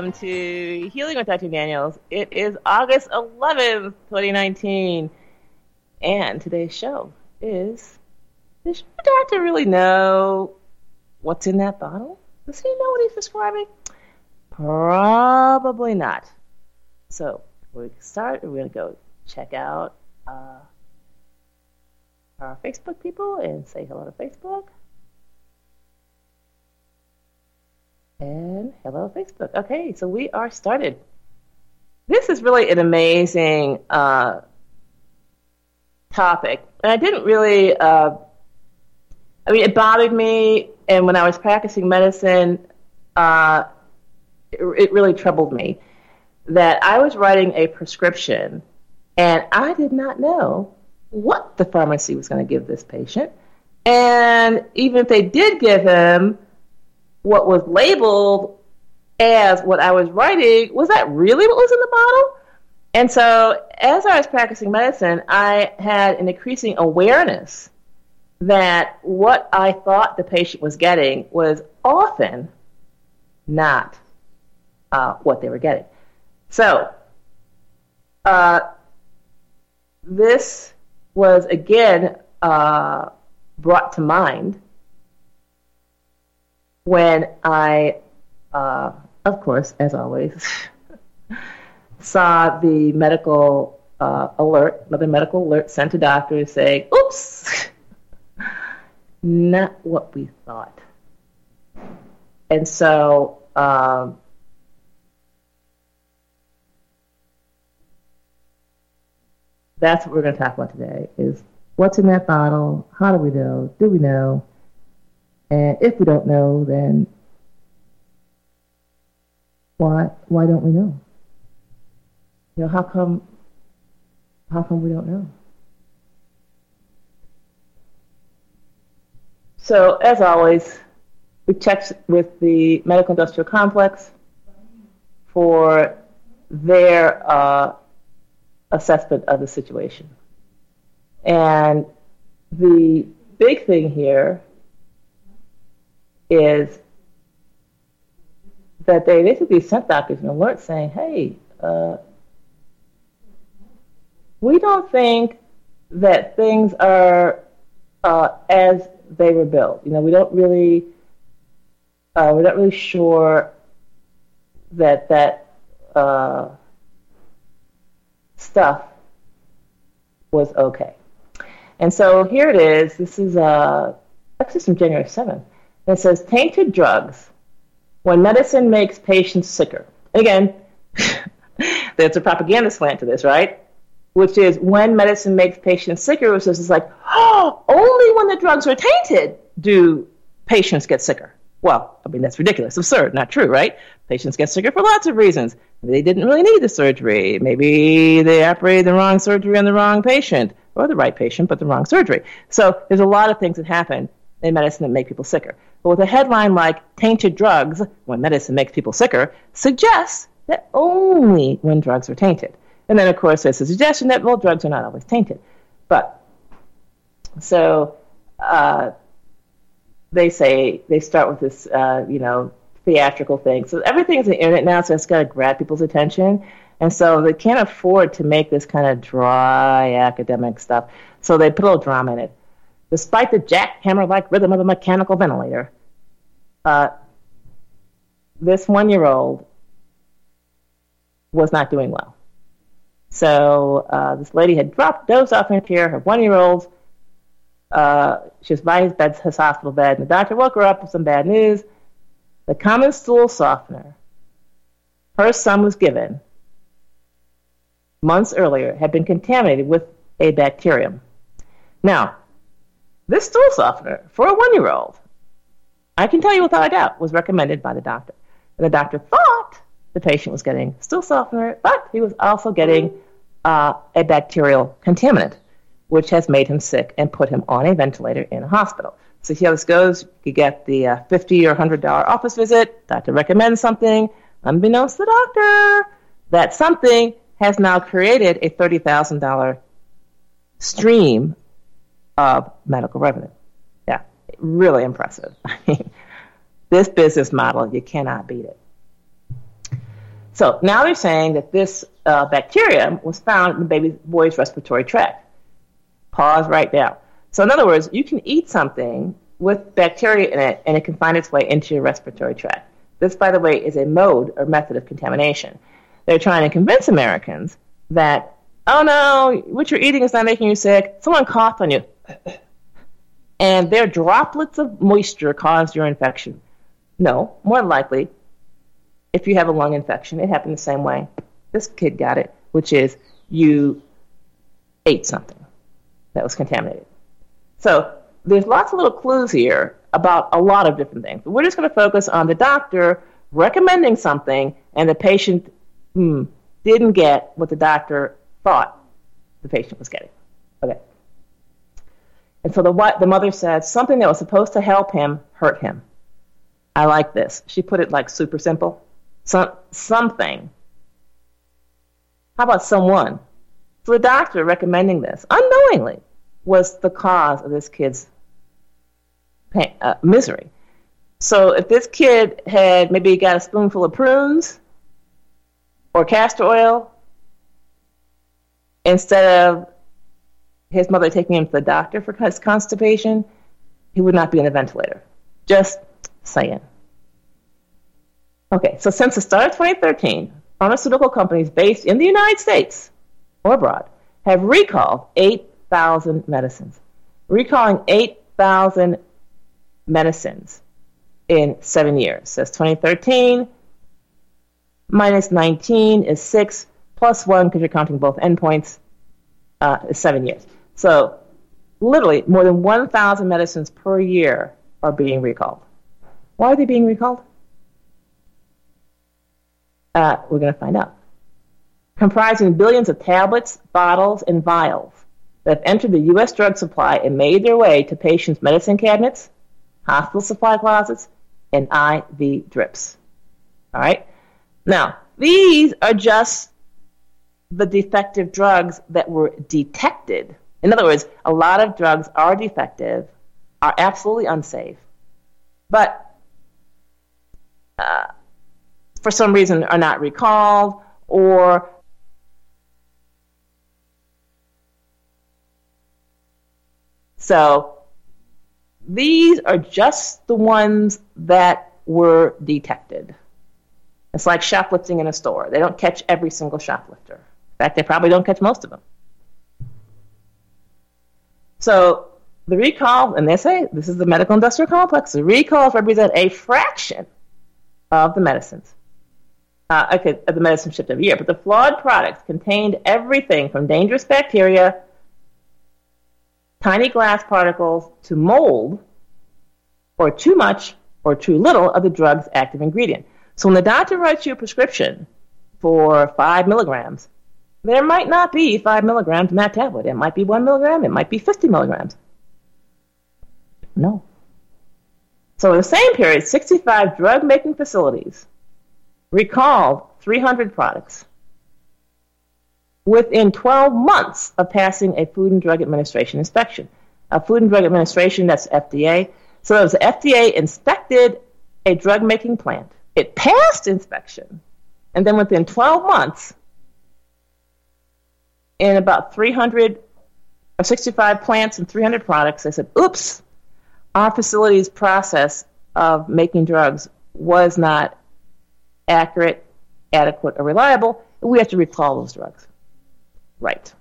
Welcome to Healing with Dr. Daniels. It is August 11th, 2019, and today's show is Does your doctor really know what's in that bottle? Does he know what he's prescribing? Probably not. So, we start, we're going to go check out uh, our Facebook people and say hello to Facebook. And hello, Facebook. Okay, so we are started. This is really an amazing uh, topic. And I didn't really, uh, I mean, it bothered me. And when I was practicing medicine, uh, it, it really troubled me that I was writing a prescription and I did not know what the pharmacy was going to give this patient. And even if they did give him what was labeled as what I was writing, was that really what was in the bottle? And so, as I was practicing medicine, I had an increasing awareness that what I thought the patient was getting was often not uh, what they were getting. So, uh, this was again uh, brought to mind when I, uh, of course, as always, saw the medical uh, alert, another medical alert sent to doctors saying, oops, not what we thought. And so, um, that's what we're going to talk about today is what's in that bottle, how do we know, do we know, and if we don't know, then why why don't we know? You know, how come how come we don't know? So as always, we checked with the medical industrial complex for their uh, assessment of the situation. And the big thing here is that they basically sent doctors an alert saying, hey, uh, we don't think that things are uh, as they were built. You know, we don't really, uh, we're not really sure that that uh, stuff was okay. And so here it is. This is uh, actually from January 7th. It says tainted drugs when medicine makes patients sicker. Again, there's a propaganda slant to this, right? Which is when medicine makes patients sicker, which is like, oh, only when the drugs are tainted do patients get sicker. Well, I mean, that's ridiculous, absurd, not true, right? Patients get sicker for lots of reasons. Maybe they didn't really need the surgery. Maybe they operated the wrong surgery on the wrong patient, or the right patient, but the wrong surgery. So there's a lot of things that happen in medicine that make people sicker. But with a headline like tainted drugs when medicine makes people sicker suggests that only when drugs are tainted. And then, of course, there's a suggestion that, well, drugs are not always tainted. But, so, uh, they say, they start with this, uh, you know, theatrical thing. So everything's on the internet now, so it's got to grab people's attention. And so they can't afford to make this kind of dry academic stuff. So they put a little drama in it. Despite the jackhammer like rhythm of a mechanical ventilator, uh, this one year old was not doing well. So uh, this lady had dropped, dozed off in a chair. Her one year old, uh, she was by his bed, his hospital bed, and the doctor woke her up with some bad news. The common stool softener her son was given months earlier had been contaminated with a bacterium. Now, this stool softener for a one year old, I can tell you without a doubt, was recommended by the doctor. And the doctor thought the patient was getting stool softener, but he was also getting uh, a bacterial contaminant, which has made him sick and put him on a ventilator in a hospital. So how this goes. You get the uh, 50 or $100 office visit. Doctor recommends something. Unbeknownst to the doctor, that something has now created a $30,000 stream of medical revenue. Yeah, really impressive. This business model, you cannot beat it. So now they're saying that this uh, bacterium was found in the baby boy's respiratory tract. Pause right now. So, in other words, you can eat something with bacteria in it and it can find its way into your respiratory tract. This, by the way, is a mode or method of contamination. They're trying to convince Americans that, oh no, what you're eating is not making you sick. Someone coughed on you. And their droplets of moisture caused your infection. No, more likely, if you have a lung infection, it happened the same way. This kid got it, which is you ate something that was contaminated. So there's lots of little clues here about a lot of different things. We're just going to focus on the doctor recommending something and the patient hmm, didn't get what the doctor thought the patient was getting. Okay. And so the, the mother said something that was supposed to help him hurt him. I like this. She put it like super simple. Some, something. How about someone? So the doctor recommending this unknowingly was the cause of this kid's pain, uh, misery. So if this kid had maybe got a spoonful of prunes or castor oil instead of his mother taking him to the doctor for his constipation, he would not be in a ventilator. Just saying. Okay, so since the start of 2013, pharmaceutical companies based in the United States or abroad have recalled 8,000 medicines. Recalling 8,000 medicines in seven years. So 2013 minus 19 is 6, plus 1 because you're counting both endpoints uh, is 7 years. So literally more than 1,000 medicines per year are being recalled. Why are they being recalled? Uh, we're going to find out. Comprising billions of tablets, bottles, and vials that have entered the U.S. drug supply and made their way to patients' medicine cabinets, hospital supply closets, and IV drips. All right? Now, these are just the defective drugs that were detected. In other words, a lot of drugs are defective, are absolutely unsafe, but uh, for some reason are not recalled or so these are just the ones that were detected. It's like shoplifting in a store. They don't catch every single shoplifter. In fact, they probably don't catch most of them. So the recall, and they say this is the medical industrial complex, the recalls represent a fraction of the medicines. Uh, okay, of the medicine shipped every year, but the flawed products contained everything from dangerous bacteria, tiny glass particles, to mold, or too much or too little of the drug's active ingredient. So when the doctor writes you a prescription for five milligrams, there might not be five milligrams in that tablet. It might be one milligram. It might be 50 milligrams. No. So in the same period, 65 drug making facilities recalled 300 products within 12 months of passing a Food and Drug Administration inspection. A Food and Drug Administration, that's FDA. So it was the FDA inspected a drug making plant it passed inspection. And then within 12 months, in about 300 or 65 plants and 300 products, they said, oops, our facility's process of making drugs was not accurate, adequate, or reliable. We have to recall those drugs. Right.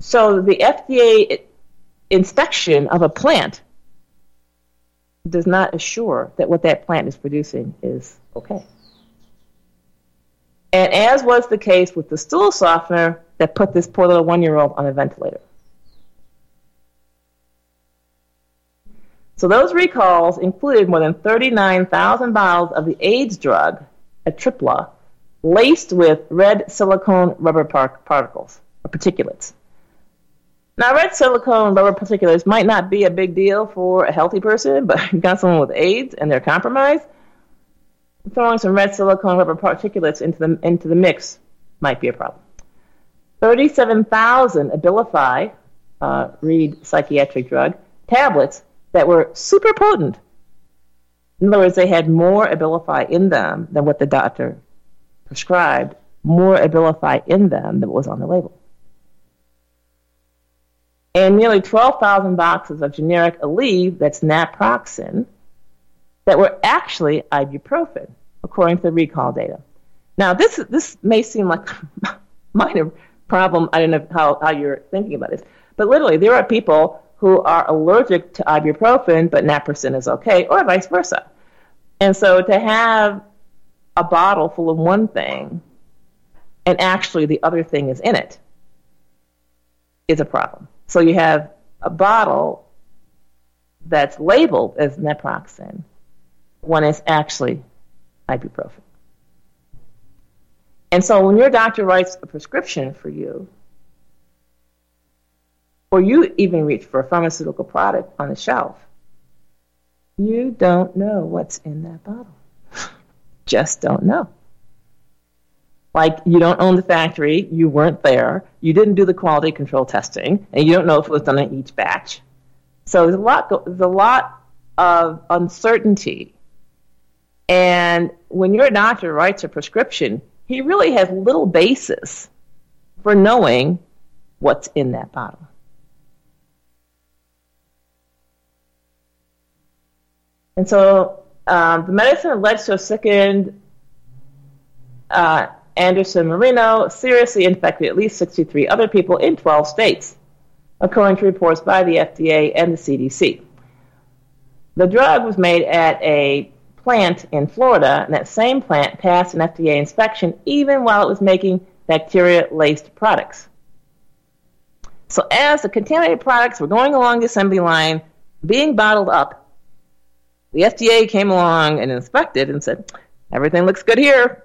So the FDA inspection of a plant does not assure that what that plant is producing is okay. And as was the case with the stool softener that put this poor little one year old on a ventilator. So those recalls included more than 39,000 bottles of the AIDS drug, Atripla, laced with red silicone rubber par- particles or particulates. Now, red silicone rubber particulates might not be a big deal for a healthy person, but you've got someone with AIDS and they're compromised. Throwing some red silicone rubber particulates into the into the mix might be a problem. Thirty-seven thousand Abilify, uh, read psychiatric drug tablets that were super potent. In other words, they had more Abilify in them than what the doctor prescribed, more Abilify in them than what was on the label. And nearly 12,000 boxes of generic Aleve, that's naproxen, that were actually ibuprofen, according to the recall data. Now, this, this may seem like a minor problem. I don't know how, how you're thinking about this. But literally, there are people who are allergic to ibuprofen, but naproxen is okay, or vice versa. And so to have a bottle full of one thing and actually the other thing is in it is a problem. So you have a bottle that's labeled as naproxen when it's actually ibuprofen. And so when your doctor writes a prescription for you, or you even reach for a pharmaceutical product on the shelf, you don't know what's in that bottle. Just don't know. Like you don't own the factory, you weren't there, you didn't do the quality control testing, and you don't know if it was done in each batch. So there's a lot, there's a lot of uncertainty. And when your doctor writes a prescription, he really has little basis for knowing what's in that bottle. And so um, the medicine led to a sickened uh, Anderson Marino seriously infected at least 63 other people in 12 states, according to reports by the FDA and the CDC. The drug was made at a plant in Florida, and that same plant passed an FDA inspection even while it was making bacteria laced products. So, as the contaminated products were going along the assembly line, being bottled up, the FDA came along and inspected and said, everything looks good here.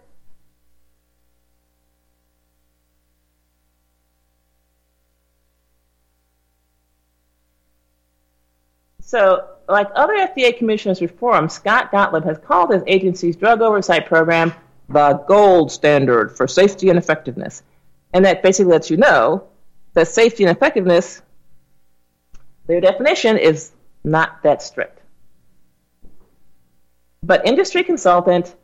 So, like other FDA commissioners reform, Scott Gottlieb has called his agency's drug oversight program the gold standard for safety and effectiveness. And that basically lets you know that safety and effectiveness, their definition is not that strict. But industry consultant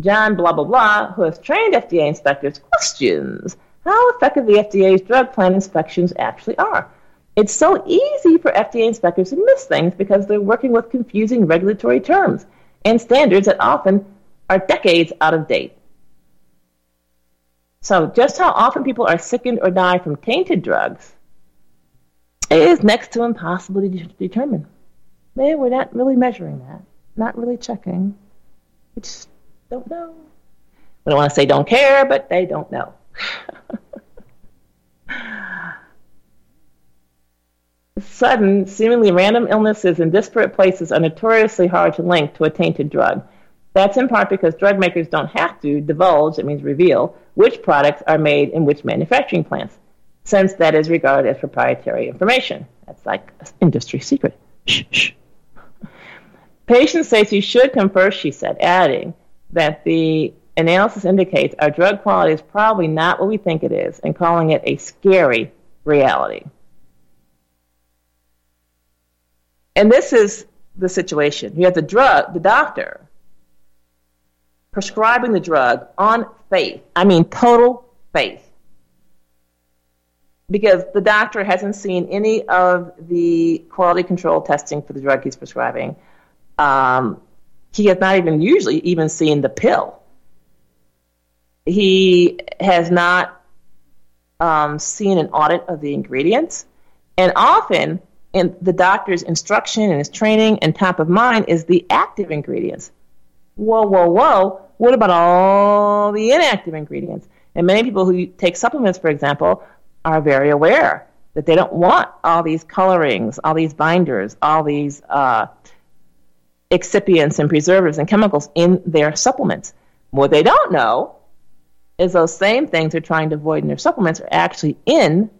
John blah blah blah, who has trained FDA inspectors, questions how effective the FDA's drug plan inspections actually are. It's so easy for FDA inspectors to miss things because they're working with confusing regulatory terms and standards that often are decades out of date. So, just how often people are sickened or die from tainted drugs is next to impossible to determine. Maybe we're not really measuring that not really checking. We just don't know. We don't want to say don't care, but they don't know. Sudden, seemingly random illnesses in disparate places are notoriously hard to link to a tainted drug. That's in part because drug makers don't have to divulge, it means reveal, which products are made in which manufacturing plants, since that is regarded as proprietary information. That's like an industry secret. Shh, shh. Patient safety should come first, she said, adding that the analysis indicates our drug quality is probably not what we think it is, and calling it a scary reality. And this is the situation. You have the drug, the doctor, prescribing the drug on faith. I mean, total faith. Because the doctor hasn't seen any of the quality control testing for the drug he's prescribing um, he has not even usually even seen the pill. He has not um, seen an audit of the ingredients, and often in the doctor's instruction and his training and top of mind is the active ingredients. Whoa, whoa, whoa. What about all the inactive ingredients? And many people who take supplements, for example, are very aware that they don't want all these colorings, all these binders, all these uh, excipients and preservatives and chemicals in their supplements. What they don't know is those same things they're trying to avoid in their supplements are actually in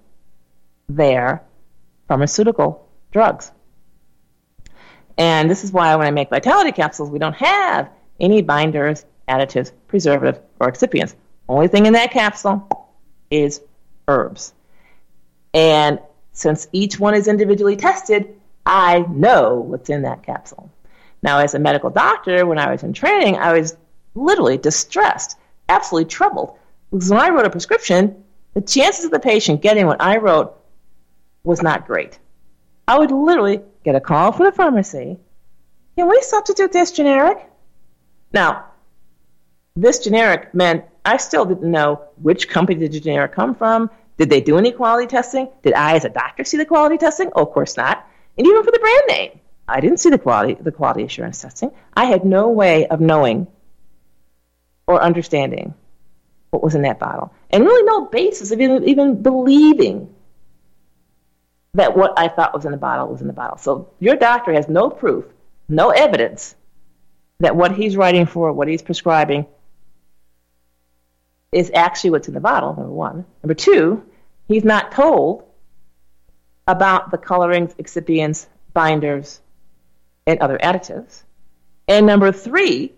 their pharmaceutical drugs. And this is why when I make vitality capsules, we don't have any binders, additives, preservatives, or excipients. Only thing in that capsule is herbs. And since each one is individually tested, I know what's in that capsule. Now, as a medical doctor, when I was in training, I was literally distressed, absolutely troubled. Because when I wrote a prescription, the chances of the patient getting what I wrote was not great. I would literally get a call from the pharmacy. Can we substitute this generic? Now, this generic meant I still didn't know which company did the generic come from. Did they do any quality testing? Did I, as a doctor, see the quality testing? Oh, of course not. And even for the brand name, I didn't see the quality the quality assurance testing. I had no way of knowing or understanding what was in that bottle, and really no basis of even, even believing that what I thought was in the bottle was in the bottle. So your doctor has no proof, no evidence that what he's writing for, what he's prescribing, is actually what's in the bottle, number one. Number two, he's not told about the colorings, excipients, binders, and other additives. And number three,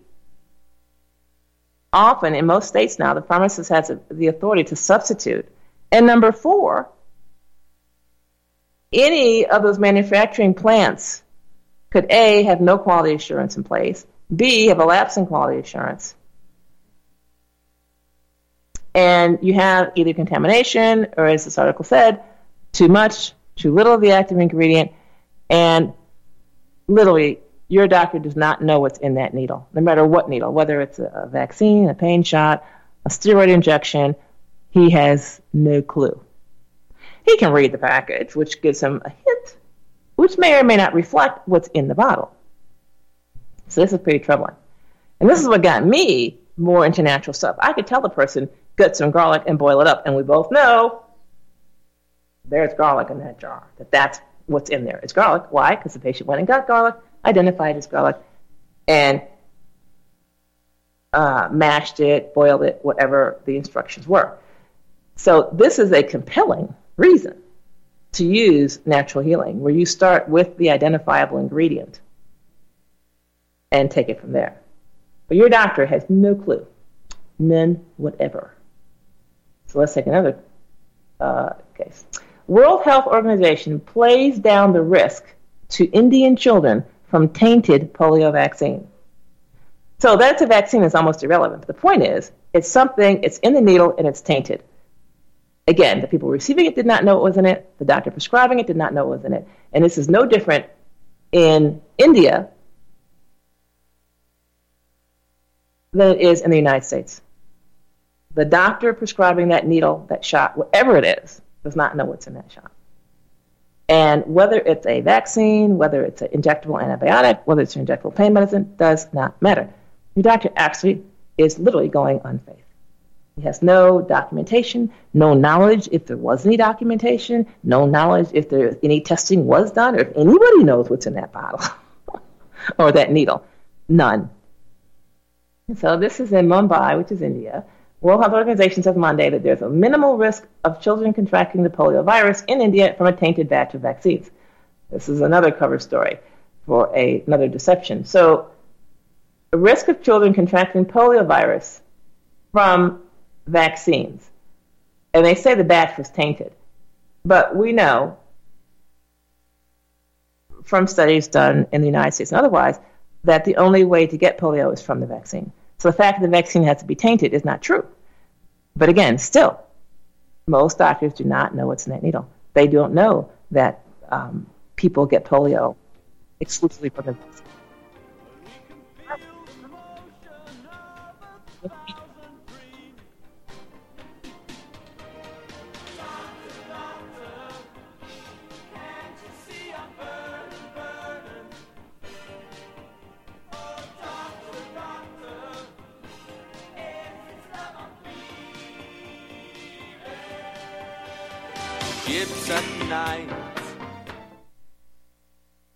often in most states now, the pharmacist has the authority to substitute. And number four, any of those manufacturing plants could A, have no quality assurance in place, B, have a lapse in quality assurance, and you have either contamination or, as this article said, too much, too little of the active ingredient, and literally your doctor does not know what's in that needle, no matter what needle, whether it's a vaccine, a pain shot, a steroid injection, he has no clue. He can read the package, which gives him a hint, which may or may not reflect what's in the bottle. So this is pretty troubling. And this is what got me more into natural stuff. I could tell the person, get some garlic and boil it up, and we both know there's garlic in that jar, that that's what's in there. It's garlic. Why? Because the patient went and got garlic, identified as garlic, and uh, mashed it, boiled it, whatever the instructions were. So this is a compelling reason to use natural healing, where you start with the identifiable ingredient and take it from there. But your doctor has no clue, none whatever. So let's take another uh, case. World Health Organization plays down the risk to Indian children from tainted polio vaccine. So that's a vaccine that's almost irrelevant. The point is, it's something, it's in the needle and it's tainted. Again, the people receiving it did not know what was in it. The doctor prescribing it did not know what was in it. And this is no different in India than it is in the United States. The doctor prescribing that needle, that shot, whatever it is, does not know what's in that shot. And whether it's a vaccine, whether it's an injectable antibiotic, whether it's an injectable pain medicine, does not matter. Your doctor actually is literally going on faith. He has no documentation, no knowledge if there was any documentation, no knowledge if there any testing was done, or if anybody knows what's in that bottle or that needle. None. So this is in Mumbai, which is India. World Health Organization says Monday that there's a minimal risk of children contracting the polio virus in India from a tainted batch of vaccines. This is another cover story for a, another deception. So, the risk of children contracting polio virus from vaccines. And they say the batch was tainted. But we know from studies done in the United States and otherwise that the only way to get polio is from the vaccine. So the fact that the vaccine has to be tainted is not true. But again, still, most doctors do not know what's in that needle. They don't know that um, people get polio exclusively from the vaccine.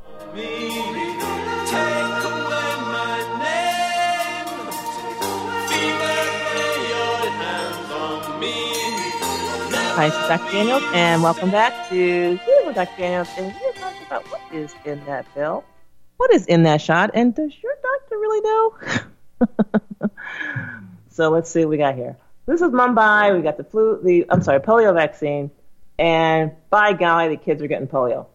me. Hi, this is Dr. Daniels, and welcome back to with Dr. Daniels. And we're talking about what is in that pill, what is in that shot, and does your doctor really know? so let's see what we got here. This is Mumbai. We got the flu, the I'm sorry, polio vaccine, and by golly, the kids are getting polio.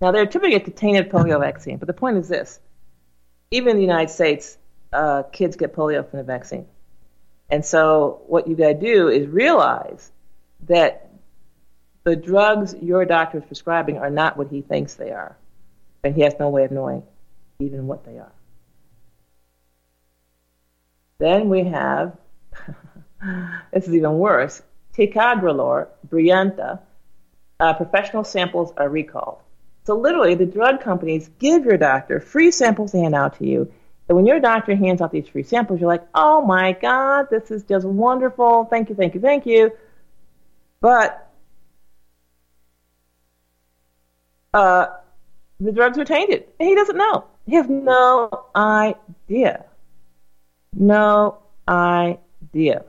Now they're attributing it to tainted polio vaccine, but the point is this: even in the United States, uh, kids get polio from the vaccine. And so what you got to do is realize that the drugs your doctor is prescribing are not what he thinks they are. And he has no way of knowing even what they are. Then we have, this is even worse, ticagrelor, Brilinta, uh, professional samples are recalled. So literally, the drug companies give your doctor free samples to hand out to you. And when your doctor hands out these free samples, you're like, oh my God, this is just wonderful. Thank you, thank you, thank you. But uh, the drugs are tainted. And he doesn't know. He has no idea. No idea.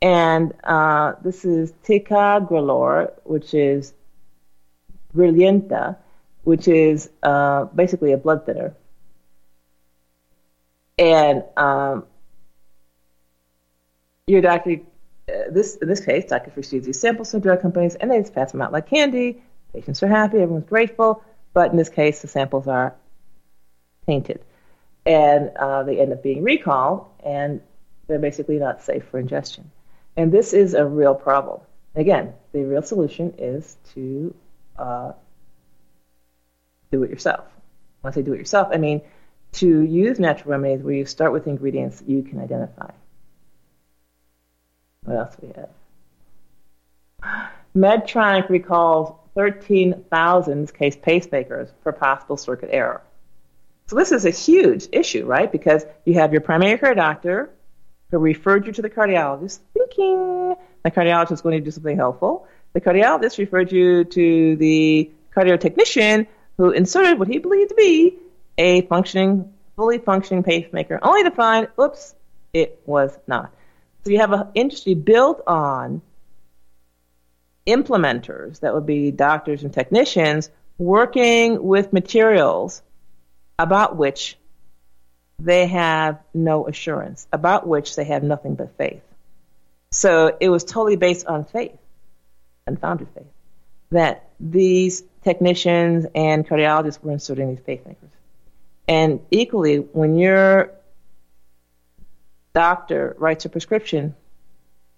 And uh, this is ticagrelor, which is Brilinta, which is uh, basically a blood thinner. And um, your doctor, uh, this in this case, doctor receives these samples from drug companies, and they just pass them out like candy. Patients are happy, everyone's grateful, but in this case, the samples are tainted, and uh, they end up being recalled, and they're basically not safe for ingestion. And this is a real problem. Again, the real solution is to uh, do it yourself. When I say do it yourself, I mean to use natural remedies where you start with ingredients you can identify. What else do we have? Medtronic recalls 13,000 case pacemakers for possible circuit error. So this is a huge issue, right? Because you have your primary care doctor who referred you to the cardiologist, thinking the cardiologist is going to do something helpful. The cardiologist referred you to the cardiotechnician who inserted what he believed to be a functioning, fully functioning pacemaker, only to find, oops, it was not. So you have an industry built on implementers, that would be doctors and technicians, working with materials about which they have no assurance, about which they have nothing but faith. So it was totally based on faith, unfounded faith, that these technicians and cardiologists were inserting these pacemakers. And equally, when your doctor writes a prescription,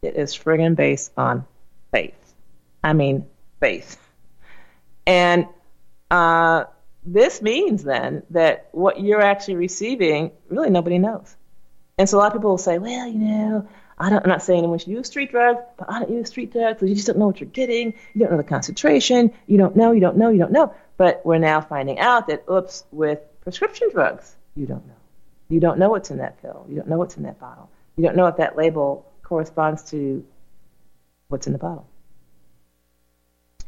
it is friggin' based on faith. I mean, faith. And uh, this means then that what you're actually receiving, really nobody knows. And so a lot of people will say, well, you know, I don't, I'm not saying anyone should use street drugs, but I don't use street drugs because you just don't know what you're getting. You don't know the concentration. You don't know, you don't know, you don't know. But we're now finding out that, oops, with prescription drugs, you don't know. You don't know what's in that pill. You don't know what's in that bottle. You don't know if that label corresponds to what's in the bottle.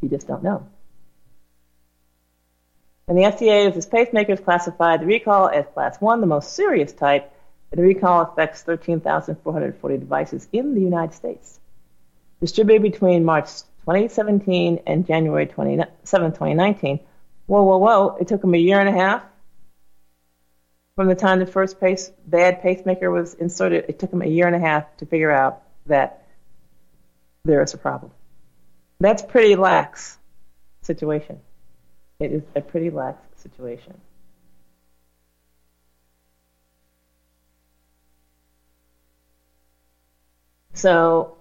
You just don't know. And the FDA, with its pacemakers, classified the recall as class 1, the most serious type, the recall affects 13,440 devices in the United States. Distributed between March 2017 and January 27, 2019. Whoa, whoa, whoa. It took them a year and a half from the time the first pace, bad pacemaker was inserted. It took them a year and a half to figure out that there is a problem. That's pretty lax situation. It is a pretty lax situation. So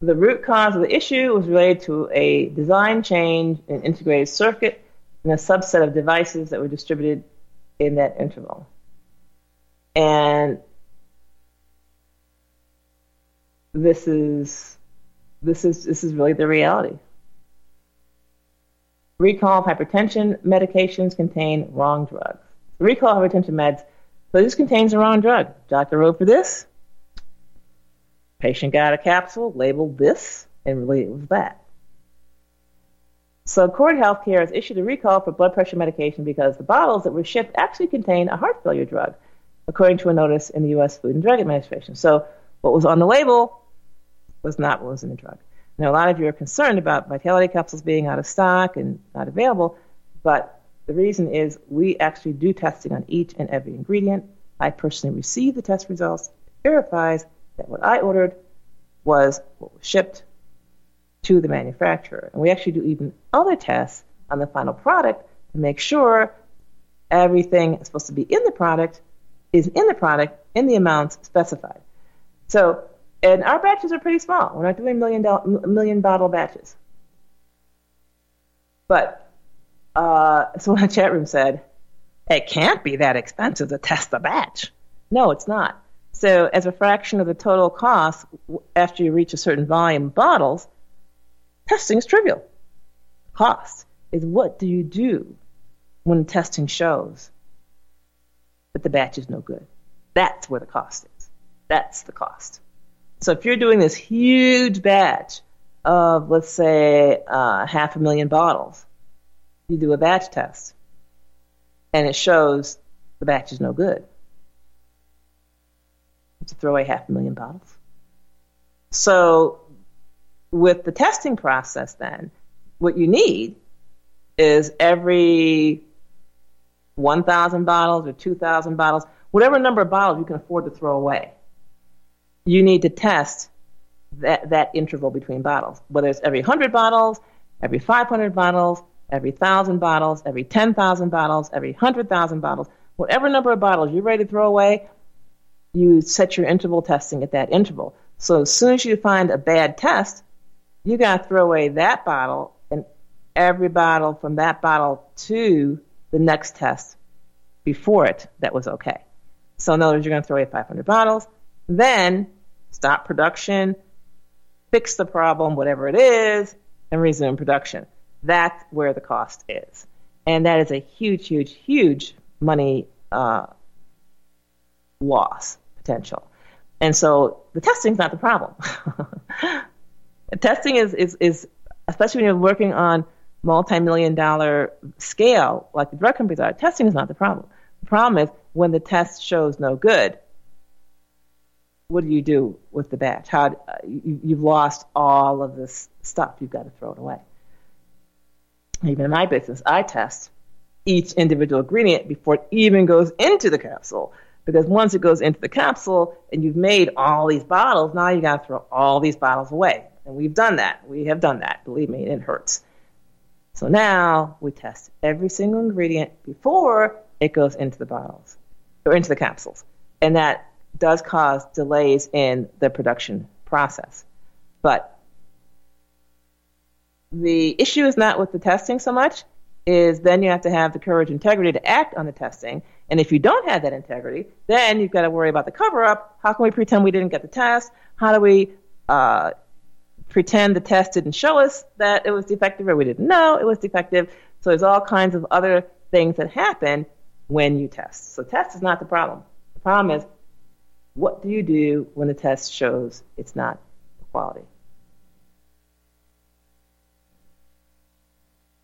the root cause of the issue was related to a design change in integrated circuit and a subset of devices that were distributed in that interval. And this is this is this is really the reality. Recall hypertension medications contain wrong drugs. Recall hypertension meds, so this contains the wrong drug. Doctor wrote for this. Patient got a capsule labeled this, and was that. So Accord Healthcare has issued a recall for blood pressure medication because the bottles that were shipped actually contain a heart failure drug, according to a notice in the U.S. Food and Drug Administration. So what was on the label was not what was in the drug. Now, a lot of you are concerned about vitality capsules being out of stock and not available, but the reason is we actually do testing on each and every ingredient. I personally receive the test results, verifies that what I ordered was what was shipped to the manufacturer. And we actually do even other tests on the final product to make sure everything that's supposed to be in the product is in the product in the amounts specified. So and our batches are pretty small. We're not doing million, do- million bottle batches. But uh, someone in the chat room said, it can't be that expensive to test a batch. No, it's not. So, as a fraction of the total cost, after you reach a certain volume of bottles, testing is trivial. Cost is what do you do when testing shows that the batch is no good? That's where the cost is. That's the cost. So if you're doing this huge batch of, let's say, uh, half a million bottles, you do a batch test, and it shows the batch is no good. To throw away half a million bottles. So with the testing process, then, what you need is every 1,000 bottles or 2,000 bottles, whatever number of bottles you can afford to throw away you need to test that, that interval between bottles, whether it's every 100 bottles, every 500 bottles, every 1,000 bottles, every 10,000 bottles, every 100,000 bottles, whatever number of bottles you're ready to throw away, you set your interval testing at that interval. So as soon as you find a bad test, you got to throw away that bottle and every bottle from that bottle to the next test before it that was okay. So in other words, you're going to throw away 500 bottles, then stop production, fix the problem, whatever it is, and resume production. That's where the cost is. And that is a huge, huge, huge money uh, loss potential. And so the testing is not the problem. testing is, is, is, especially when you're working on multi-million dollar scale, like the drug companies are, testing is not the problem. The problem is when the test shows no good, what do you do with the batch? How uh, you, you've lost all of this stuff. You've got to throw it away. Even in my business, I test each individual ingredient before it even goes into the capsule. Because once it goes into the capsule and you've made all these bottles, now you got to throw all these bottles away. And we've done that. We have done that. Believe me, it hurts. So now we test every single ingredient before it goes into the bottles or into the capsules. And that does cause delays in the production process. But the issue is not with the testing so much, is then you have to have the courage and integrity to act on the testing. And if you don't have that integrity, then you've got to worry about the cover up. How can we pretend we didn't get the test? How do we uh, pretend the test didn't show us that it was defective or we didn't know it was defective? So there's all kinds of other things that happen when you test. So test is not the problem. The problem is what do you do when the test shows it's not quality?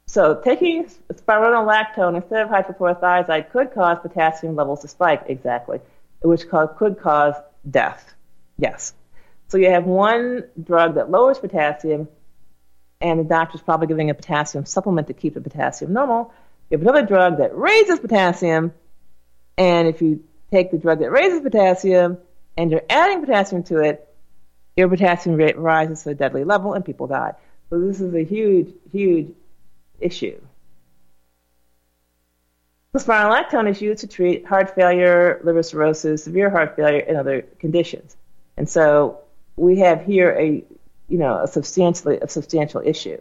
So taking spironolactone instead of hydrochlorothiazide could cause potassium levels to spike, exactly, which could cause death. Yes. So you have one drug that lowers potassium, and the doctor's probably giving a potassium supplement to keep the potassium normal. You have another drug that raises potassium, and if you take the drug that raises potassium and you're adding potassium to it, your potassium rate rises to a deadly level and people die. So this is a huge, huge issue. The spironolactone is used to treat heart failure, liver cirrhosis, severe heart failure, and other conditions. And so we have here a, you know, a substantially a substantial issue.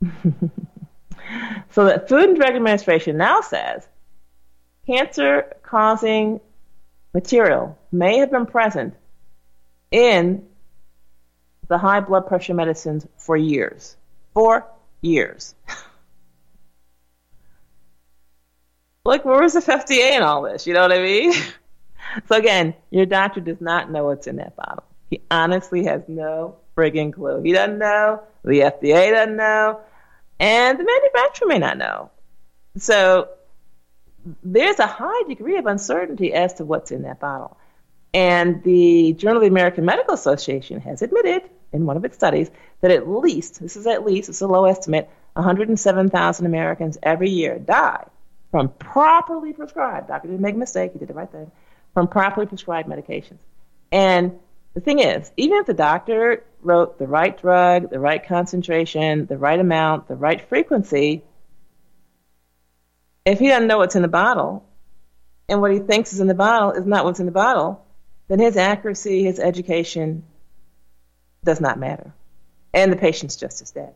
so the Food and Drug Administration now says cancer causing material may have been present in the high blood pressure medicines for years. For years. like, was the FDA in all this? You know what I mean? so again, your doctor does not know what's in that bottle. He honestly has no frigging clue. He doesn't know. The FDA doesn't know. And the manufacturer may not know. So there's a high degree of uncertainty as to what's in that bottle. And the Journal of the American Medical Association has admitted in one of its studies that at least, this is at least, it's a low estimate, 107,000 Americans every year die from properly prescribed, doctor didn't make a mistake, he did the right thing, from properly prescribed medications. And the thing is, even if the doctor wrote the right drug, the right concentration, the right amount, the right frequency, if he doesn't know what's in the bottle, and what he thinks is in the bottle is not what's in the bottle, then his accuracy, his education does not matter. And the patient's just as dead.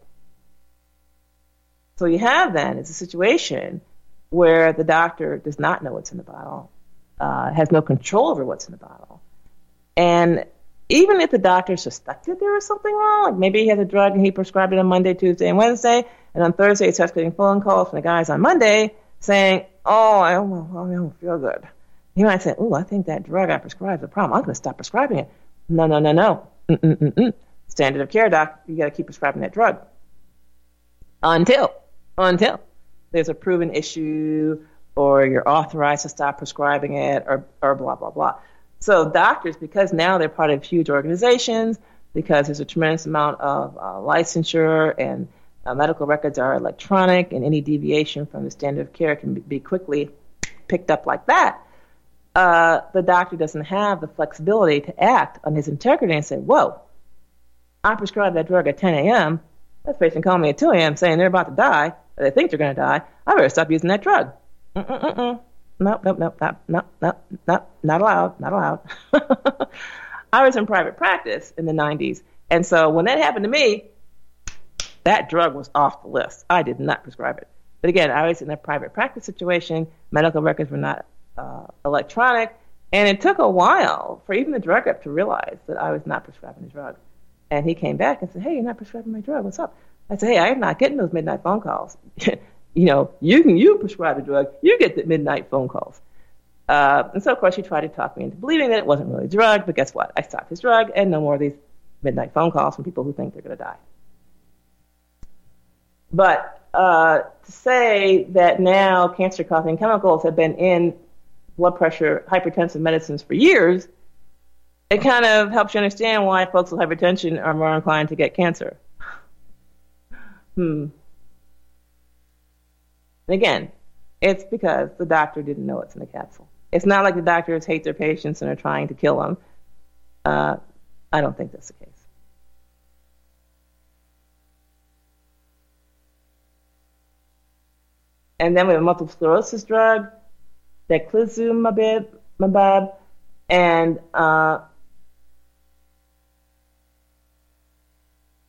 So you have then is a situation where the doctor does not know what's in the bottle, uh, has no control over what's in the bottle. And even if the doctor suspected there was something wrong, like maybe he has a drug and he prescribed it on Monday, Tuesday, and Wednesday, and on Thursday he starts getting phone calls from the guys on Monday saying, "Oh, I don't, I don't feel good." He might say, "Oh, I think that drug I prescribed is a problem. I'm going to stop prescribing it." No, no, no, no. Mm-mm-mm-mm. Standard of care, doc. You got to keep prescribing that drug until until there's a proven issue or you're authorized to stop prescribing it or or blah blah blah. So doctors, because now they're part of huge organizations, because there's a tremendous amount of uh, licensure and uh, medical records are electronic, and any deviation from the standard of care can be quickly picked up like that. Uh, the doctor doesn't have the flexibility to act on his integrity and say, "Whoa, I prescribed that drug at 10 a.m. That patient called me at 2 a.m. saying they're about to die, or they think they're going to die. I better stop using that drug." Mm-mm-mm. nope, nope, nope, not, not, not, not, not allowed, not allowed. I was in private practice in the 90s. And so when that happened to me, that drug was off the list. I did not prescribe it. But again, I was in a private practice situation. Medical records were not uh, electronic. And it took a while for even the drug rep to realize that I was not prescribing the drug. And he came back and said, Hey, you're not prescribing my drug. What's up? I said, Hey, I'm not getting those midnight phone calls. you know, you can you prescribe the drug, you get the midnight phone calls. Uh, and so, of course, he tried to talk me into believing that it wasn't really a drug. But guess what? I stopped his drug, and no more of these midnight phone calls from people who think they're going to die. But uh, to say that now cancer causing chemicals have been in blood pressure hypertensive medicines for years, it kind of helps you understand why folks with hypertension are more inclined to get cancer. Hmm. And again, it's because the doctor didn't know what's in the capsule. It's not like the doctors hate their patients and are trying to kill them. Uh, I don't think that's the case. And then we have a multiple sclerosis drug, daclizumab, and uh,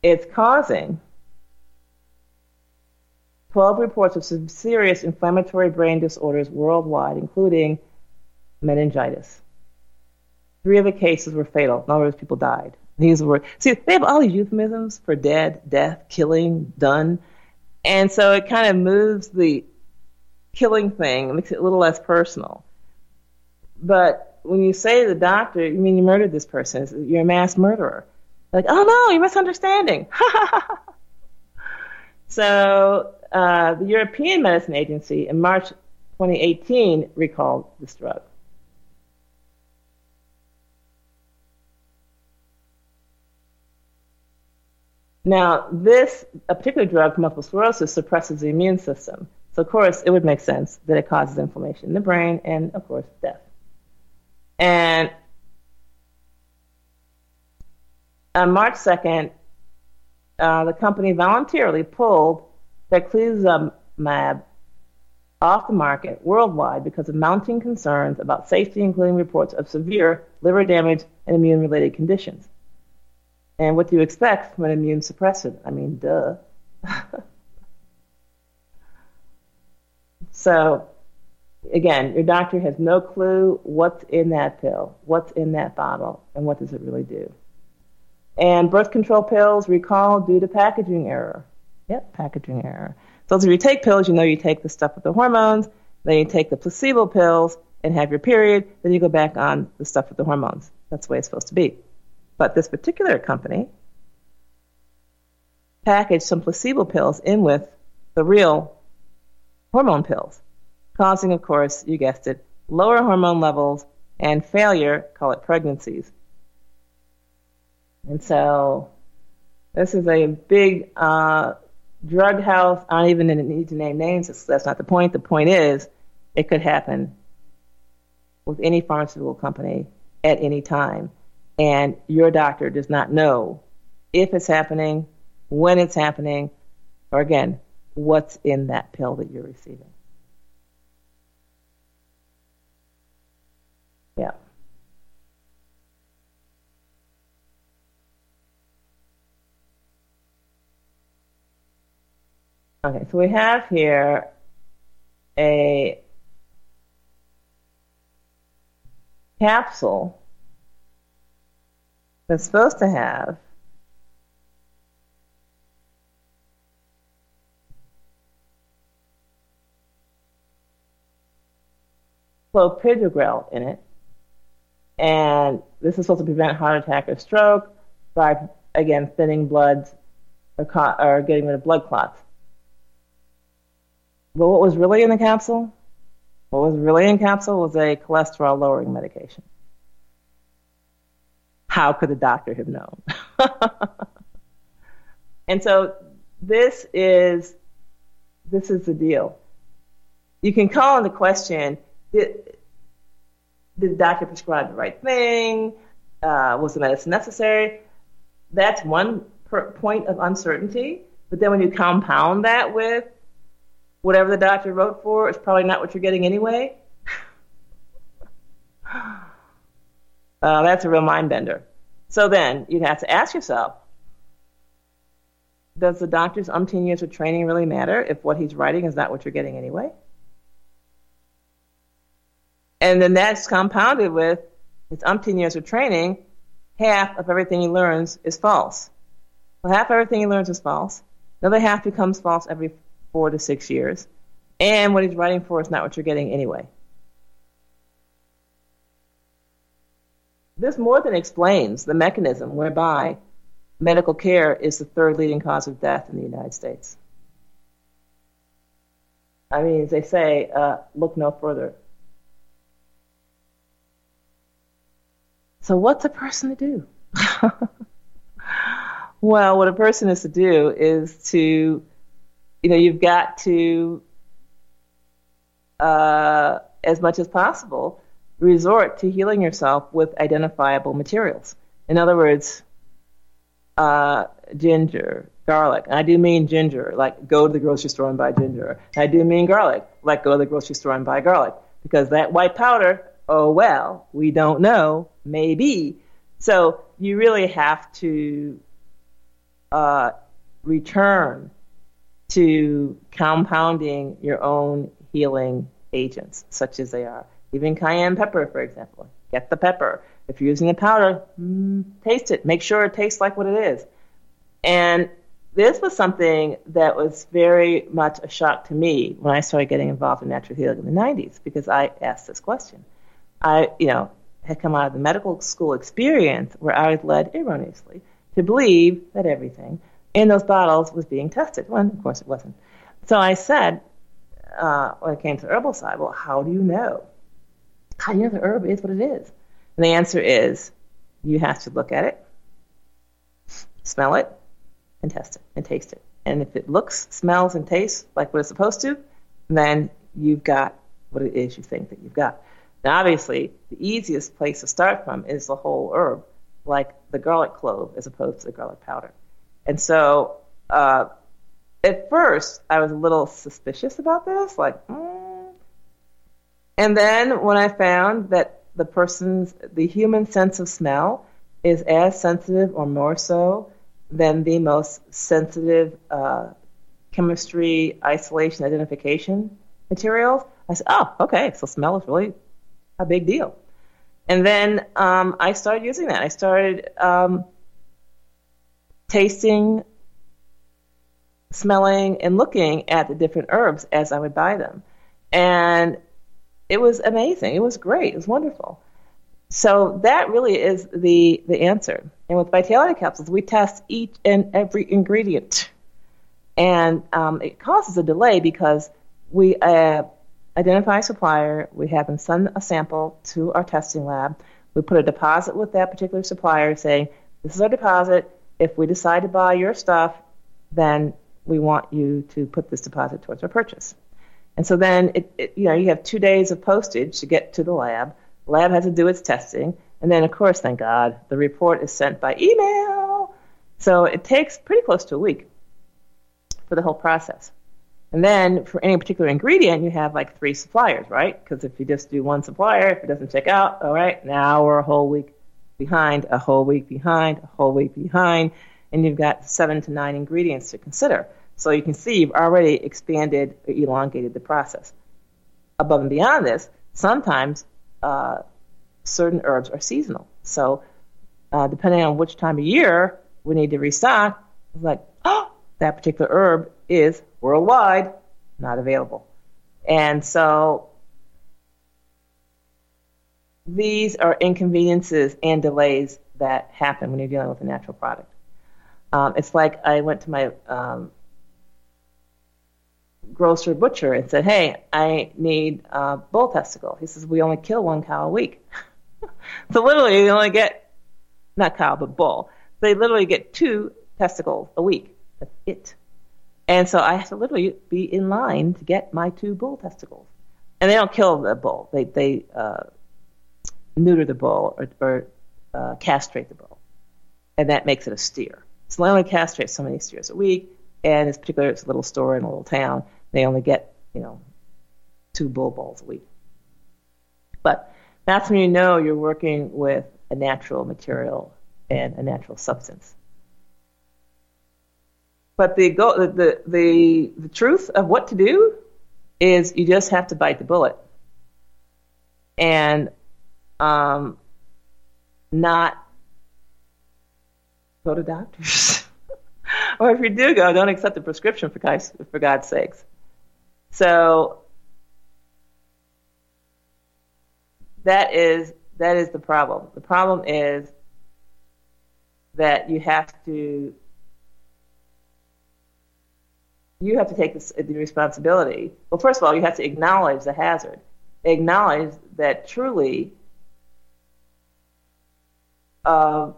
it's causing 12 reports of some serious inflammatory brain disorders worldwide, including meningitis. Three of the cases were fatal. In other words, people died. These were see they have all these euphemisms for dead, death, killing, done, and so it kind of moves the killing thing, makes it a little less personal. But when you say to the doctor, you mean you murdered this person? You're a mass murderer. Like, oh no, you're misunderstanding. so uh, the European Medicine Agency in March 2018 recalled this drug. Now, this a particular drug multiple sclerosis suppresses the immune system. So, of course, it would make sense that it causes inflammation in the brain and, of course, death. And on March 2nd, uh, the company voluntarily pulled Daclizumab off the market worldwide because of mounting concerns about safety, including reports of severe liver damage and immune related conditions. And what do you expect from an immune suppressant? I mean, duh. so, again, your doctor has no clue what's in that pill, what's in that bottle, and what does it really do. And birth control pills recall due to packaging error. Yep, packaging error. So, if you take pills, you know you take the stuff with the hormones, then you take the placebo pills and have your period, then you go back on the stuff with the hormones. That's the way it's supposed to be. But this particular company packaged some placebo pills in with the real hormone pills, causing, of course, you guessed it, lower hormone levels and failure, call it pregnancies. And so this is a big uh, drug house. I don't even need to name names. That's not the point. The point is, it could happen with any pharmaceutical company at any time and your doctor does not know if it's happening, when it's happening, or again, what's in that pill that you're receiving. Yeah. Okay, so we have here a capsule that's supposed to have clopidogrel in it. And this is supposed to prevent heart attack or stroke by, again, thinning blood or, co- or getting rid of blood clots. But what was really in the capsule? What was really in capsule was a cholesterol lowering medication how could the doctor have known? and so this is this is the deal. You can call into question did, did the doctor prescribe the right thing? Uh, was the medicine necessary? That's one per- point of uncertainty. But then when you compound that with whatever the doctor wrote for, it's probably not what you're getting anyway. uh, that's a real mind bender. So then you'd have to ask yourself does the doctor's umpteen years of training really matter if what he's writing is not what you're getting anyway? And then that's compounded with his umpteen years of training, half of everything he learns is false. Well, half everything he learns is false. Another half becomes false every four to six years. And what he's writing for is not what you're getting anyway. This more than explains the mechanism whereby medical care is the third leading cause of death in the United States. I mean, as they say, uh, look no further. So, what's a person to do? well, what a person is to do is to, you know, you've got to, uh, as much as possible, resort to healing yourself with identifiable materials. In other words, uh, ginger, garlic. And I do mean ginger, like go to the grocery store and buy ginger. And I do mean garlic, like go to the grocery store and buy garlic. Because that white powder, oh well, we don't know, maybe. So you really have to uh, return to compounding your own healing agents, such as they are. Even cayenne pepper, for example. Get the pepper. If you're using the powder, mm, taste it. Make sure it tastes like what it is. And this was something that was very much a shock to me when I started getting involved in natural healing in the 90s because I asked this question. I, you know, had come out of the medical school experience where I was led erroneously to believe that everything in those bottles was being tested. When, of course, it wasn't. So I said, uh, when it came to the herbal side, well, how do you know? How do you know the herb is what it is? And the answer is you have to look at it, smell it, and test it and taste it. And if it looks, smells, and tastes like what it's supposed to, then you've got what it is you think that you've got. Now, obviously, the easiest place to start from is the whole herb, like the garlic clove as opposed to the garlic powder. And so, uh, at first, I was a little suspicious about this, like, mm. and then when I found that the person's, the human sense of smell is as sensitive or more so than the most sensitive uh, chemistry isolation identification materials, I said, oh, okay, so smell is really a big deal. And then um, I started using that. I started um, tasting, smelling, and looking at the different herbs as I would buy them. And it was amazing. It was great. It was wonderful. So that really is the, the answer. And with Vitality Capsules, we test each and every ingredient. And um, it causes a delay because we uh, identify a supplier, we have them send a sample to our testing lab, we put a deposit with that particular supplier saying, this is our deposit. If we decide to buy your stuff, then we want you to put this deposit towards our purchase. And so then, it, it, you know, you have two days of postage to get to the lab. Lab has to do its testing, and then, of course, thank God, the report is sent by email. So it takes pretty close to a week for the whole process. And then for any particular ingredient, you have like three suppliers, right? Because if you just do one supplier, if it doesn't check out, all right, now we're a whole week behind, a whole week behind, a whole week behind, and you've got seven to nine ingredients to consider. So you can see you've already expanded or elongated the process. Above and beyond this, sometimes uh, certain herbs are seasonal. So uh, depending on which time of year we need to restock, like, oh, that particular herb is worldwide not available. And so these are inconveniences and delays that happen when you're dealing with a natural product. Um, it's like I went to my um, grocer butcher and said, "Hey, I need a bull testicle." He says, "We only kill one cow a week." so literally, you only get not cow but bull. They literally get two testicles a week. That's it. And so I have to literally be in line to get my two bull testicles. And they don't kill the bull; they they uh, neuter the bull or, or uh, castrate the bull, and that makes it a steer. So they only castrate so many steers a week, and it's particular it's a little store in a little town. They only get you know two bull bulls a week. But that's when you know you're working with a natural material and a natural substance. But the, go, the, the, the, the truth of what to do is you just have to bite the bullet and um, not go to doctors. or if you do go, don't accept the prescription for God's, for God's sakes. So that is that is the problem. The problem is that you have to you have to take this, the responsibility. Well, first of all, you have to acknowledge the hazard. Acknowledge that truly uh,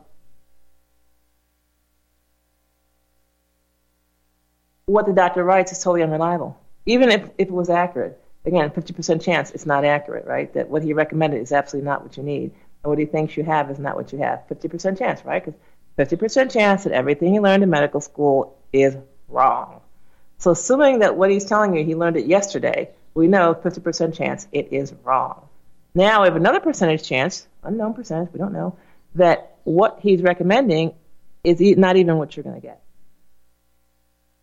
what the doctor writes is totally unreliable, even if, if it was accurate. Again, 50% chance it's not accurate, right? That what he recommended is absolutely not what you need, and what he thinks you have is not what you have. 50% chance, right? Because 50% chance that everything you learned in medical school is wrong. So, assuming that what he's telling you, he learned it yesterday, we know 50% chance it is wrong. Now we have another percentage chance, unknown percentage, we don't know, that what he's recommending is not even what you're going to get.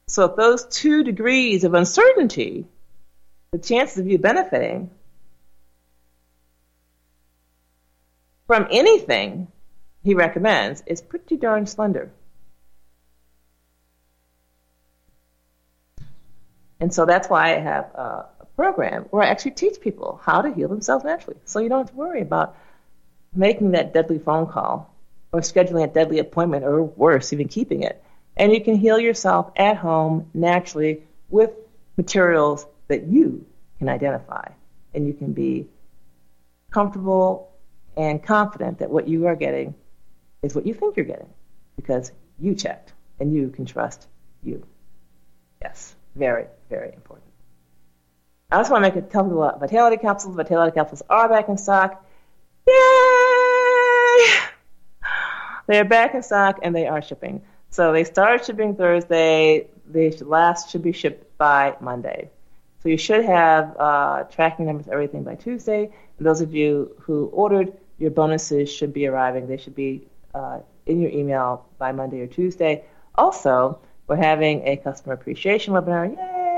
So if those two degrees of uncertainty, the chances of you benefiting from anything he recommends is pretty darn slender. And so that's why I have a, program where I actually teach people how to heal themselves naturally. So you don't have to worry about making that deadly phone call or scheduling a deadly appointment or worse, even keeping it. And you can heal yourself at home naturally with materials that you can identify. And you can be comfortable and confident that what you are getting is what you think you're getting because you checked and you can trust you. Yes. Very, very important. I also want to make a couple about Vitality capsules. Vitality capsules are back in stock. Yay! They are back in stock and they are shipping. So they started shipping Thursday. They should last should be shipped by Monday. So you should have uh, tracking numbers, everything by Tuesday. And those of you who ordered, your bonuses should be arriving. They should be uh, in your email by Monday or Tuesday. Also, we're having a customer appreciation webinar. Yay!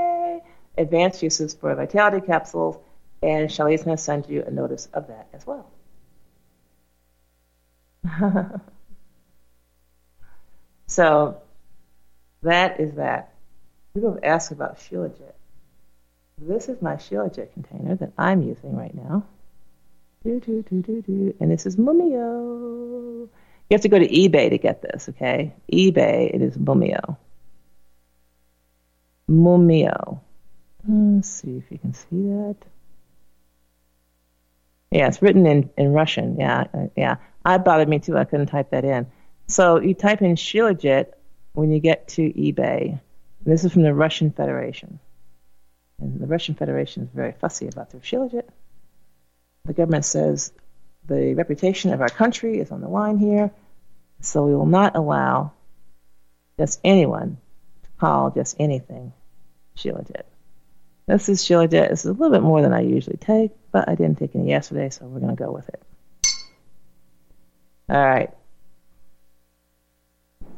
Advanced uses for Vitality capsules. And Shelly's going to send you a notice of that as well. so that is that. People have asked about Shilajit. This is my Shilajit container that I'm using right now. Do, do, do, do, do. And this is Mumio. You have to go to eBay to get this, okay? eBay, it is Mumio. Mumio. Let's see if you can see that. Yeah, it's written in, in Russian. Yeah, uh, yeah. I bothered me too. I couldn't type that in. So you type in Shilajit when you get to eBay. This is from the Russian Federation. And the Russian Federation is very fussy about their Shilajit. The government says the reputation of our country is on the line here, so we will not allow just anyone to call just anything Shilajit. This is Shilajit. This is a little bit more than I usually take, but I didn't take any yesterday, so we're going to go with it. All right.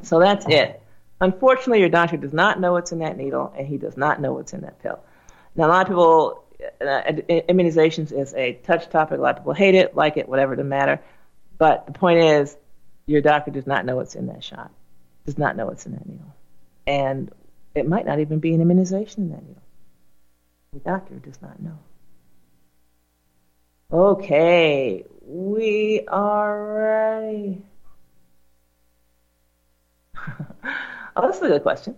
So that's it. Unfortunately, your doctor does not know what's in that needle, and he does not know what's in that pill. Now, a lot of people, uh, immunizations is a touch topic. A lot of people hate it, like it, whatever, doesn't matter. But the point is, your doctor does not know what's in that shot, does not know what's in that needle. And it might not even be an immunization in that needle. The doctor does not know. Okay, we are ready. oh, this is a good question.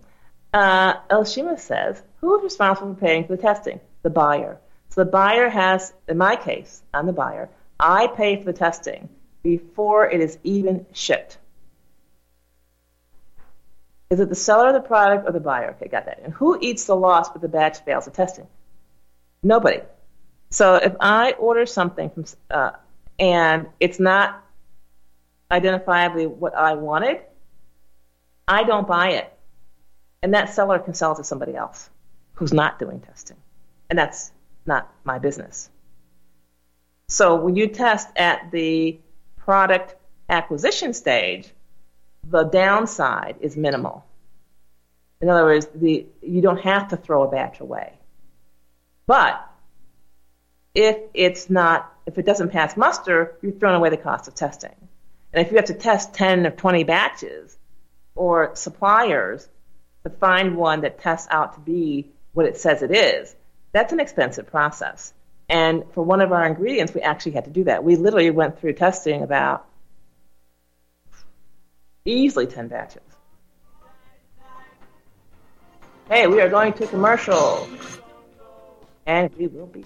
Uh, Elshima says, who is responsible for paying for the testing? The buyer. So the buyer has, in my case, I'm the buyer, I pay for the testing before it is even shipped. Is it the seller of the product or the buyer? Okay, got that. And who eats the loss if the batch fails the testing? Nobody. So if I order something from uh, and it's not identifiably what I wanted, I don't buy it. And that seller can sell it to somebody else who's not doing testing. And that's not my business. So when you test at the product acquisition stage, the downside is minimal. In other words, the, you don't have to throw a batch away. But if it's not, if it doesn't pass muster, you've thrown away the cost of testing. And if you have to test 10 or 20 batches or suppliers to find one that tests out to be what it says it is, that's an expensive process. And for one of our ingredients, we actually had to do that. We literally went through testing about easily 10 batches. Hey, we are going to commercial. And we will be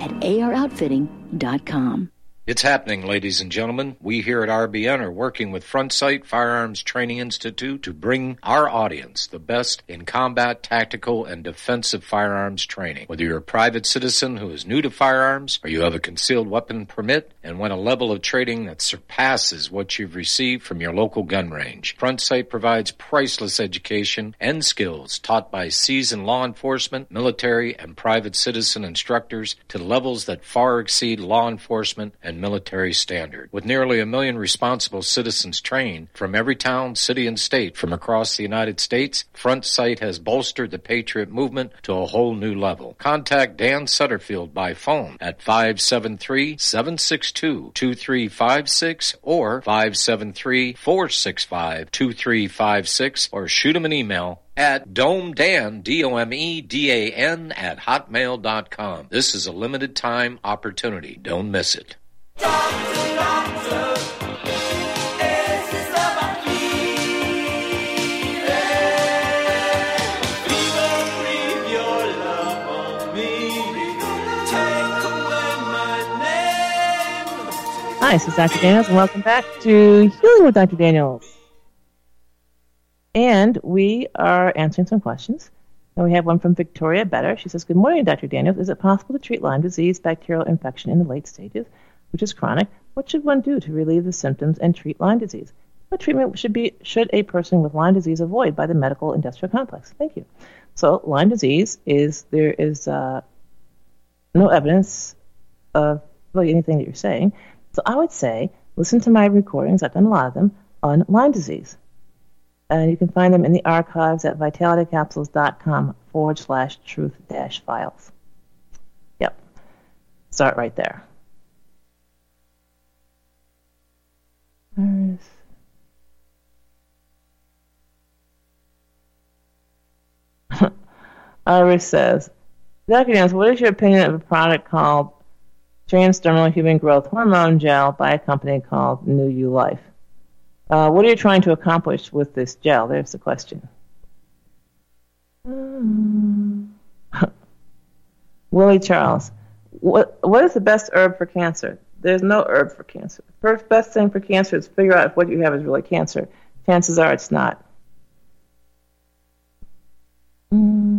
at AROutfitting.com. It's happening, ladies and gentlemen. We here at RBN are working with Front Sight Firearms Training Institute to bring our audience the best in combat, tactical, and defensive firearms training. Whether you're a private citizen who is new to firearms or you have a concealed weapon permit and want a level of training that surpasses what you've received from your local gun range, Front Sight provides priceless education and skills taught by seasoned law enforcement, military, and private citizen instructors to levels that far exceed law enforcement and military standard. With nearly a million responsible citizens trained from every town, city, and state from across the United States, Front Sight has bolstered the Patriot movement to a whole new level. Contact Dan Sutterfield by phone at 573 762 2356 or 573 465 2356 or shoot him an email at domedan, D-O-M-E-D-A-N at hotmail.com. This is a limited time opportunity. Don't miss it. Hi, this is Dr. Daniels, and welcome back to Healing with Dr. Daniels. And we are answering some questions. And we have one from Victoria Better. She says, Good morning, Dr. Daniels. Is it possible to treat Lyme disease bacterial infection in the late stages, which is chronic? What should one do to relieve the symptoms and treat Lyme disease? What treatment should be should a person with Lyme disease avoid by the medical industrial complex? Thank you. So Lyme disease is there is uh, no evidence of really anything that you're saying. So I would say listen to my recordings. I've done a lot of them on Lyme disease and you can find them in the archives at vitalitycapsules.com forward slash truth dash files. Yep. Start right there. Iris. Iris says, Dr. Dance, what is your opinion of a product called transdermal human growth hormone gel by a company called NewULife? Uh, what are you trying to accomplish with this gel? There's the question. Willie Charles, what what is the best herb for cancer? There's no herb for cancer. First best thing for cancer is figure out if what you have is really cancer. Chances are it's not. Mm.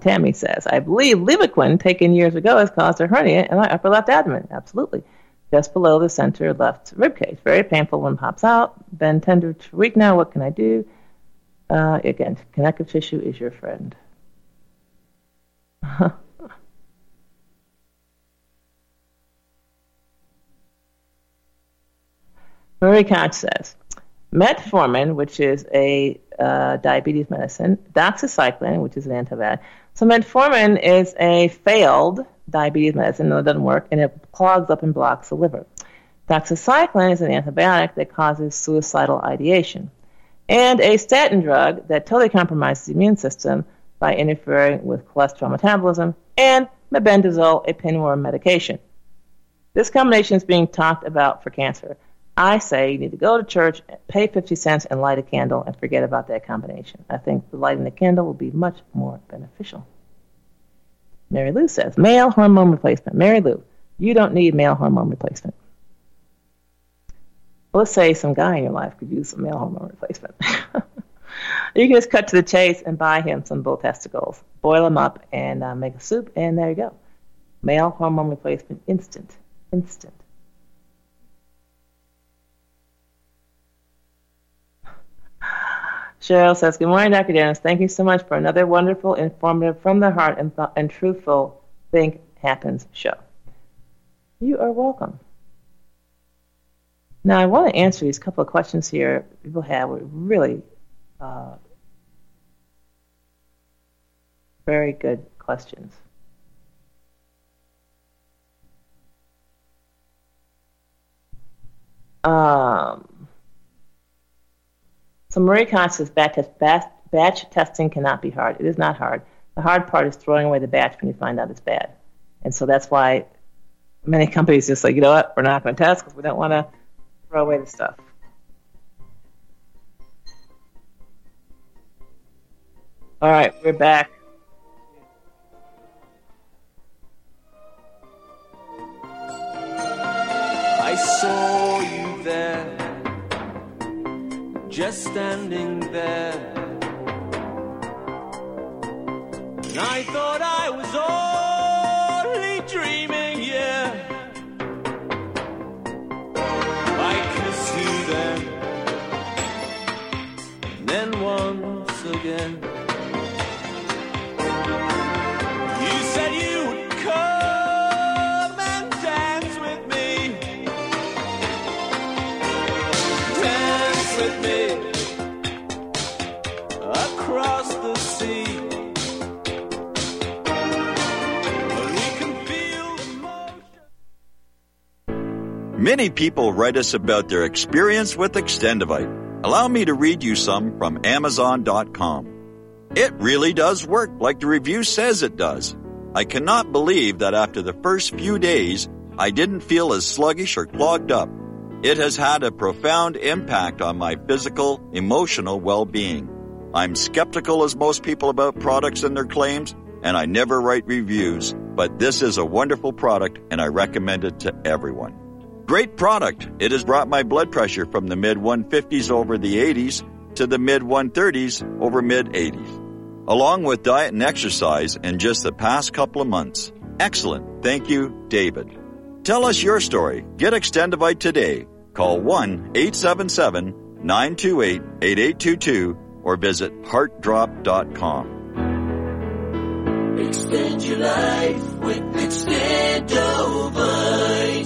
Tammy says, I believe Levaquin taken years ago has caused a hernia in my upper left abdomen. Absolutely. Just below the center left rib cage. Very painful when pops out. Been tender to week now. What can I do? Uh, again, connective tissue is your friend. Marie Koch says, metformin, which is a uh, diabetes medicine, doxycycline, which is an antibiotic. So metformin is a failed diabetes medicine, it doesn't work, and it clogs up and blocks the liver. Doxycycline is an antibiotic that causes suicidal ideation, and a statin drug that totally compromises the immune system by interfering with cholesterol metabolism, and mebendazole, a pinworm medication. This combination is being talked about for cancer. I say you need to go to church, pay 50 cents, and light a candle and forget about that combination. I think the lighting the candle will be much more beneficial. Mary Lou says, male hormone replacement. Mary Lou, you don't need male hormone replacement. Let's say some guy in your life could use some male hormone replacement. you can just cut to the chase and buy him some bull testicles, boil them up, and uh, make a soup, and there you go. Male hormone replacement, instant. Instant. Cheryl says, Good morning, Dr. Dennis. Thank you so much for another wonderful, informative, from the heart, and, th- and truthful Think Happens show. You are welcome. Now, I want to answer these couple of questions here people have were really uh, very good questions. Um, so Marie says batch, batch, batch testing cannot be hard. It is not hard. The hard part is throwing away the batch when you find out it's bad. And so that's why many companies just like, you know what, we're not going to test because we don't want to throw away the stuff. All right, we're back. People write us about their experience with Extendovite. Allow me to read you some from Amazon.com. It really does work like the review says it does. I cannot believe that after the first few days, I didn't feel as sluggish or clogged up. It has had a profound impact on my physical, emotional well-being. I'm skeptical as most people about products and their claims, and I never write reviews, but this is a wonderful product and I recommend it to everyone. Great product. It has brought my blood pressure from the mid 150s over the 80s to the mid 130s over mid 80s. Along with diet and exercise in just the past couple of months. Excellent. Thank you, David. Tell us your story. Get Extendovite today. Call 1-877-928-8822 or visit heartdrop.com. Extend your life with Extendovite.